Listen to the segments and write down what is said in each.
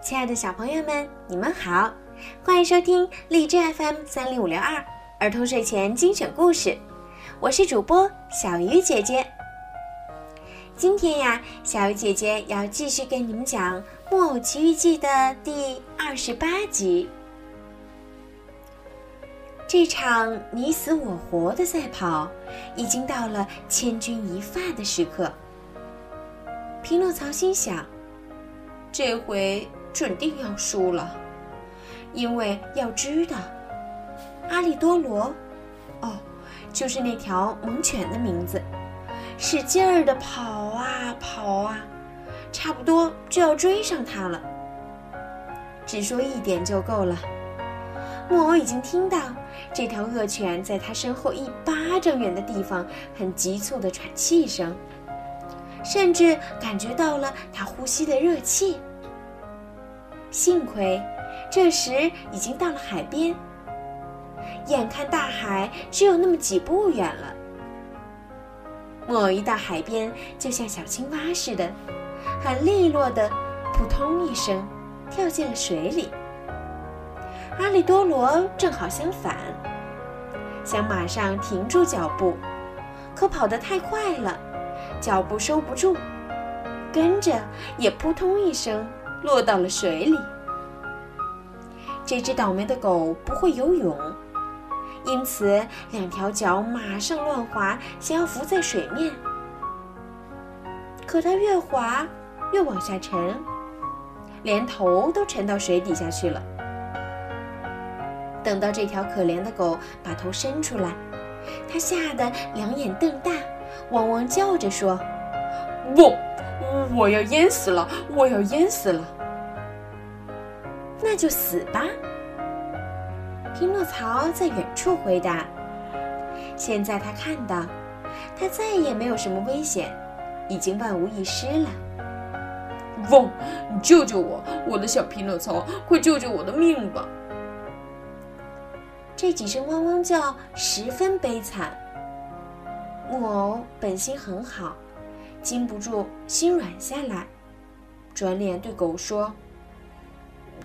亲爱的小朋友们，你们好，欢迎收听荔枝 FM 三零五六二儿童睡前精选故事，我是主播小鱼姐姐。今天呀，小鱼姐姐要继续给你们讲《木偶奇遇记》的第二十八集。这场你死我活的赛跑，已经到了千钧一发的时刻。匹诺曹心想：这回准定要输了，因为要知道，阿利多罗，哦，就是那条猛犬的名字，使劲儿的跑啊跑啊，差不多就要追上他了。只说一点就够了。木偶已经听到这条恶犬在他身后一巴掌远的地方很急促的喘气声，甚至感觉到了它呼吸的热气。幸亏，这时已经到了海边，眼看大海只有那么几步远了。木偶一到海边，就像小青蛙似的，很利落的扑通一声跳进了水里。阿里多罗正好相反，想马上停住脚步，可跑得太快了，脚步收不住，跟着也扑通一声落到了水里。这只倒霉的狗不会游泳，因此两条脚马上乱滑，想要浮在水面。可它越滑越往下沉，连头都沉到水底下去了。等到这条可怜的狗把头伸出来，它吓得两眼瞪大，汪汪叫着说：“我，我要淹死了！我要淹死了！”那就死吧。匹诺曹在远处回答。现在他看到，他再也没有什么危险，已经万无一失了。嗡，救救我，我的小匹诺曹，快救救我的命吧！这几声汪汪叫十分悲惨。木偶本心很好，禁不住心软下来，转脸对狗说：“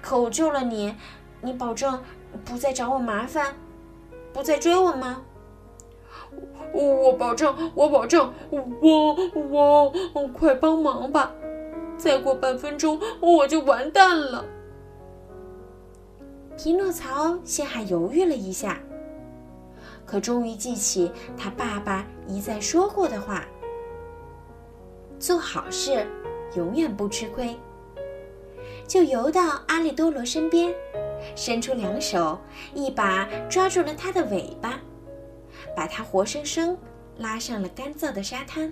可我救了你，你保证不再找我麻烦，不再追我吗？”“我保证，我保证，我我快帮忙吧！再过半分钟我就完蛋了。”匹诺曹先还犹豫了一下，可终于记起他爸爸一再说过的话：“做好事，永远不吃亏。”就游到阿利多罗身边，伸出两手，一把抓住了他的尾巴，把他活生生拉上了干燥的沙滩。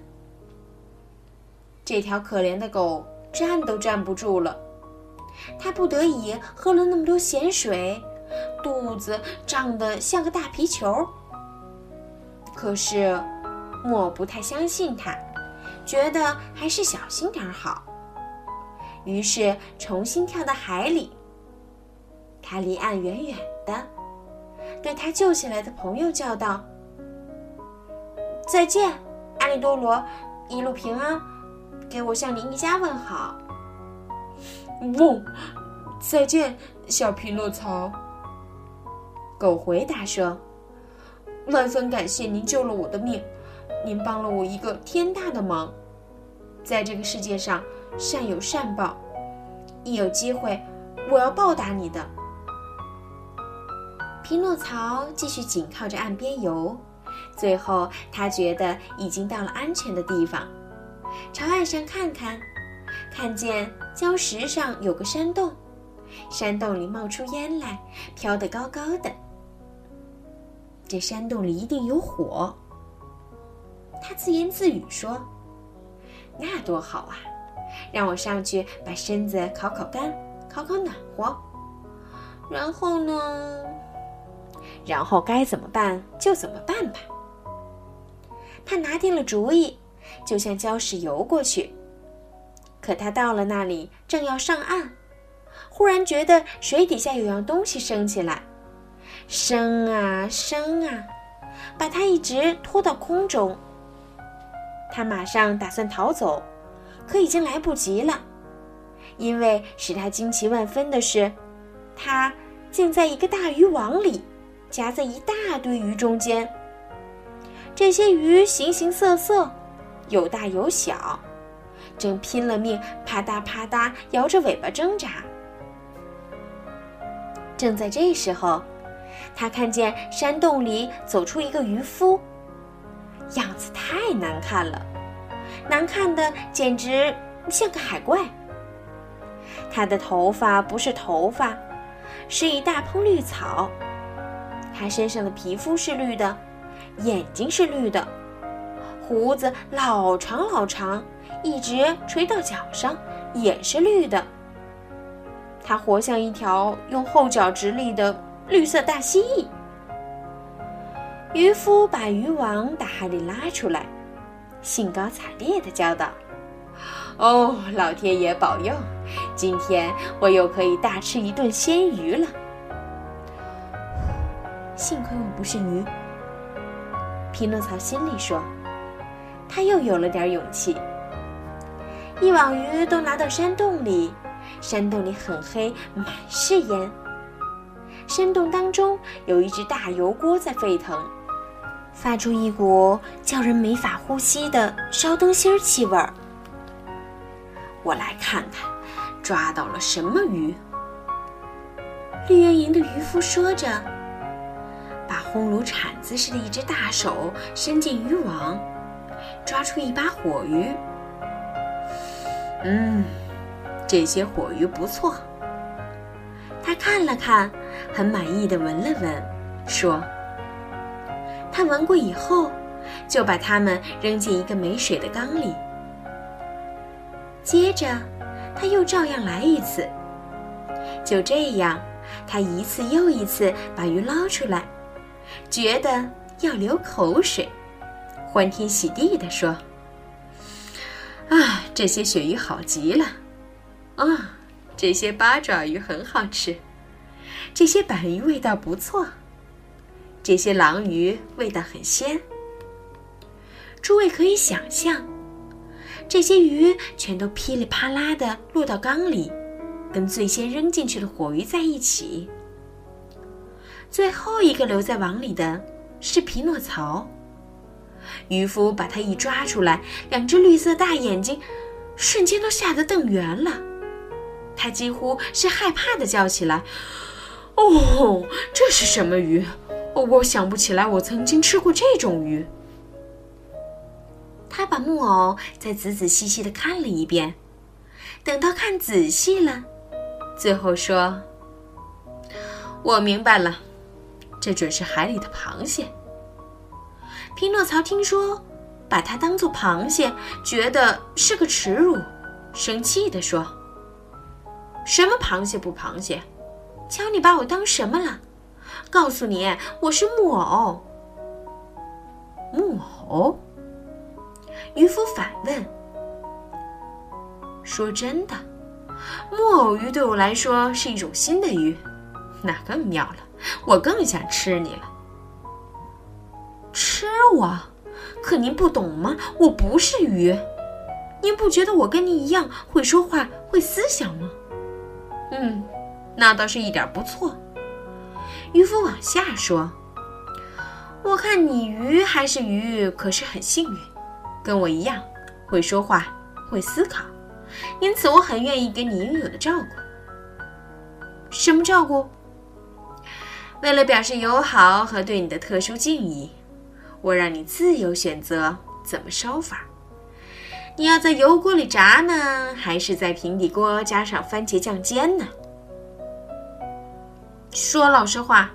这条可怜的狗站都站不住了。他不得已喝了那么多咸水，肚子胀得像个大皮球。可是，木偶不太相信他，觉得还是小心点好。于是重新跳到海里。他离岸远远的，对他救起来的朋友叫道：“再见，阿里多罗，一路平安，给我向你一家问好。”嗡，再见，小匹诺曹。狗回答说：“万分感谢您救了我的命，您帮了我一个天大的忙。在这个世界上，善有善报，一有机会，我要报答你的。”匹诺曹继续紧靠着岸边游，最后他觉得已经到了安全的地方，朝岸上看看。看见礁石上有个山洞，山洞里冒出烟来，飘得高高的。这山洞里一定有火。他自言自语说：“那多好啊！让我上去把身子烤烤干，烤烤暖和。然后呢？然后该怎么办就怎么办吧。”他拿定了主意，就向礁石游过去。可他到了那里，正要上岸，忽然觉得水底下有样东西升起来，升啊升啊，把他一直拖到空中。他马上打算逃走，可已经来不及了，因为使他惊奇万分的是，他竟在一个大渔网里，夹在一大堆鱼中间。这些鱼形形色色，有大有小，正拼了命啪嗒啪嗒摇着尾巴挣扎。正在这时候，他看见山洞里走出一个渔夫，样子太难看了，难看的简直像个海怪。他的头发不是头发，是一大蓬绿草。他身上的皮肤是绿的，眼睛是绿的，胡子老长老长，一直垂到脚上，也是绿的。他活像一条用后脚直立的绿色大蜥蜴。渔夫把渔网打海里拉出来，兴高采烈地叫道：“哦，老天爷保佑！今天我又可以大吃一顿鲜鱼了。幸亏我不是鱼。”匹诺曹心里说，他又有了点勇气。一网鱼都拿到山洞里。山洞里很黑，满是烟。山洞当中有一只大油锅在沸腾，发出一股叫人没法呼吸的烧灯芯儿气味儿。我来看看，抓到了什么鱼？绿莹莹的渔夫说着，把烘炉铲子似的一只大手伸进渔网，抓出一把火鱼。嗯。这些火鱼不错。他看了看，很满意的闻了闻，说：“他闻过以后，就把它们扔进一个没水的缸里。接着，他又照样来一次。就这样，他一次又一次把鱼捞出来，觉得要流口水，欢天喜地地说：‘啊，这些鳕鱼好极了！’”啊，这些八爪鱼很好吃，这些板鱼味道不错，这些狼鱼味道很鲜。诸位可以想象，这些鱼全都噼里啪啦的落到缸里，跟最先扔进去的火鱼在一起。最后一个留在网里的是匹诺曹。渔夫把他一抓出来，两只绿色大眼睛瞬间都吓得瞪圆了。他几乎是害怕的叫起来：“哦，这是什么鱼？我想不起来我曾经吃过这种鱼。”他把木偶再仔仔细细的看了一遍，等到看仔细了，最后说：“我明白了，这准是海里的螃蟹。”匹诺曹听说把它当做螃蟹，觉得是个耻辱，生气地说。什么螃蟹不螃蟹？瞧你把我当什么了？告诉你，我是木偶。木偶？渔夫反问。说真的，木偶鱼对我来说是一种新的鱼，那更妙了，我更想吃你了。吃我？可您不懂吗？我不是鱼。您不觉得我跟您一样会说话、会思想吗？嗯，那倒是一点不错。渔夫往下说：“我看你鱼还是鱼，可是很幸运，跟我一样会说话，会思考，因此我很愿意给你应有的照顾。什么照顾？为了表示友好和对你的特殊敬意，我让你自由选择怎么烧法。你要在油锅里炸呢，还是在平底锅加上番茄酱煎呢？说老实话，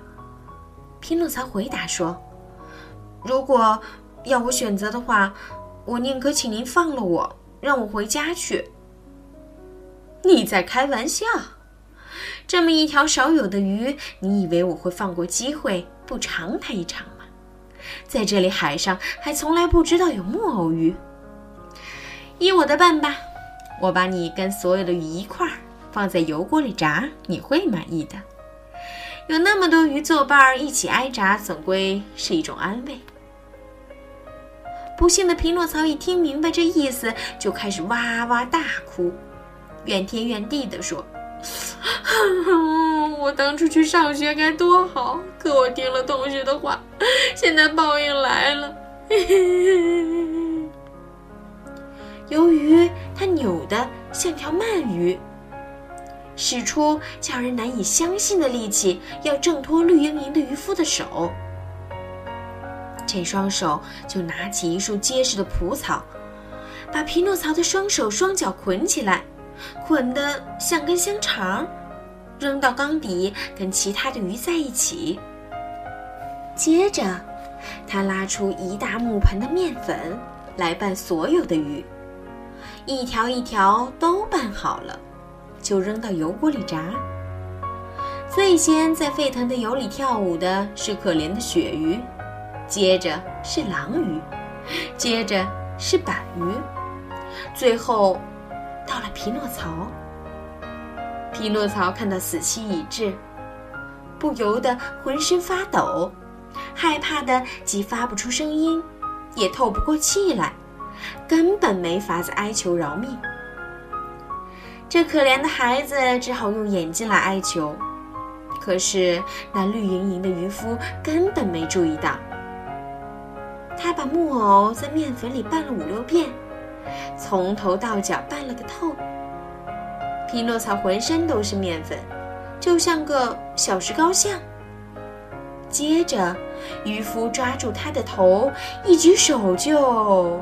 匹诺曹回答说：“如果要我选择的话，我宁可请您放了我，让我回家去。”你在开玩笑？这么一条少有的鱼，你以为我会放过机会不尝它一尝吗？在这里海上，还从来不知道有木偶鱼。依我的办吧，我把你跟所有的鱼一块儿放在油锅里炸，你会满意的。有那么多鱼作伴儿一起挨炸，总归是一种安慰。不幸的匹诺曹一听明白这意思，就开始哇哇大哭，怨天怨地地说：“ 我当初去上学该多好，可我听了同学的话，现在报应来了。”由于他扭得像条鳗鱼，使出叫人难以相信的力气，要挣脱绿莹莹的渔夫的手。这双手就拿起一束结实的蒲草，把匹诺曹的双手双脚捆起来，捆得像根香肠，扔到缸底跟其他的鱼在一起。接着，他拉出一大木盆的面粉来拌所有的鱼，一条一条都拌好了，就扔到油锅里炸。最先在沸腾的油里跳舞的是可怜的鳕鱼。接着是狼鱼，接着是板鱼，最后到了匹诺曹。匹诺曹看到死期已至，不由得浑身发抖，害怕的既发不出声音，也透不过气来，根本没法子哀求饶命。这可怜的孩子只好用眼睛来哀求，可是那绿莹莹的渔夫根本没注意到。他把木偶在面粉里拌了五六遍，从头到脚拌了个透。匹诺曹浑身都是面粉，就像个小石膏像。接着，渔夫抓住他的头，一举手就……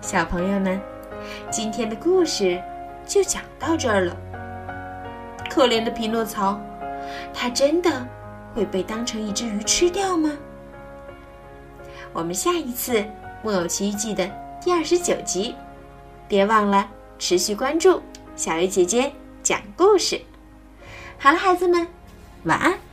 小朋友们，今天的故事就讲到这儿了。可怜的匹诺曹，他真的会被当成一只鱼吃掉吗？我们下一次《木偶奇遇记》的第二十九集，别忘了持续关注小鱼姐姐讲故事。好了，孩子们，晚安。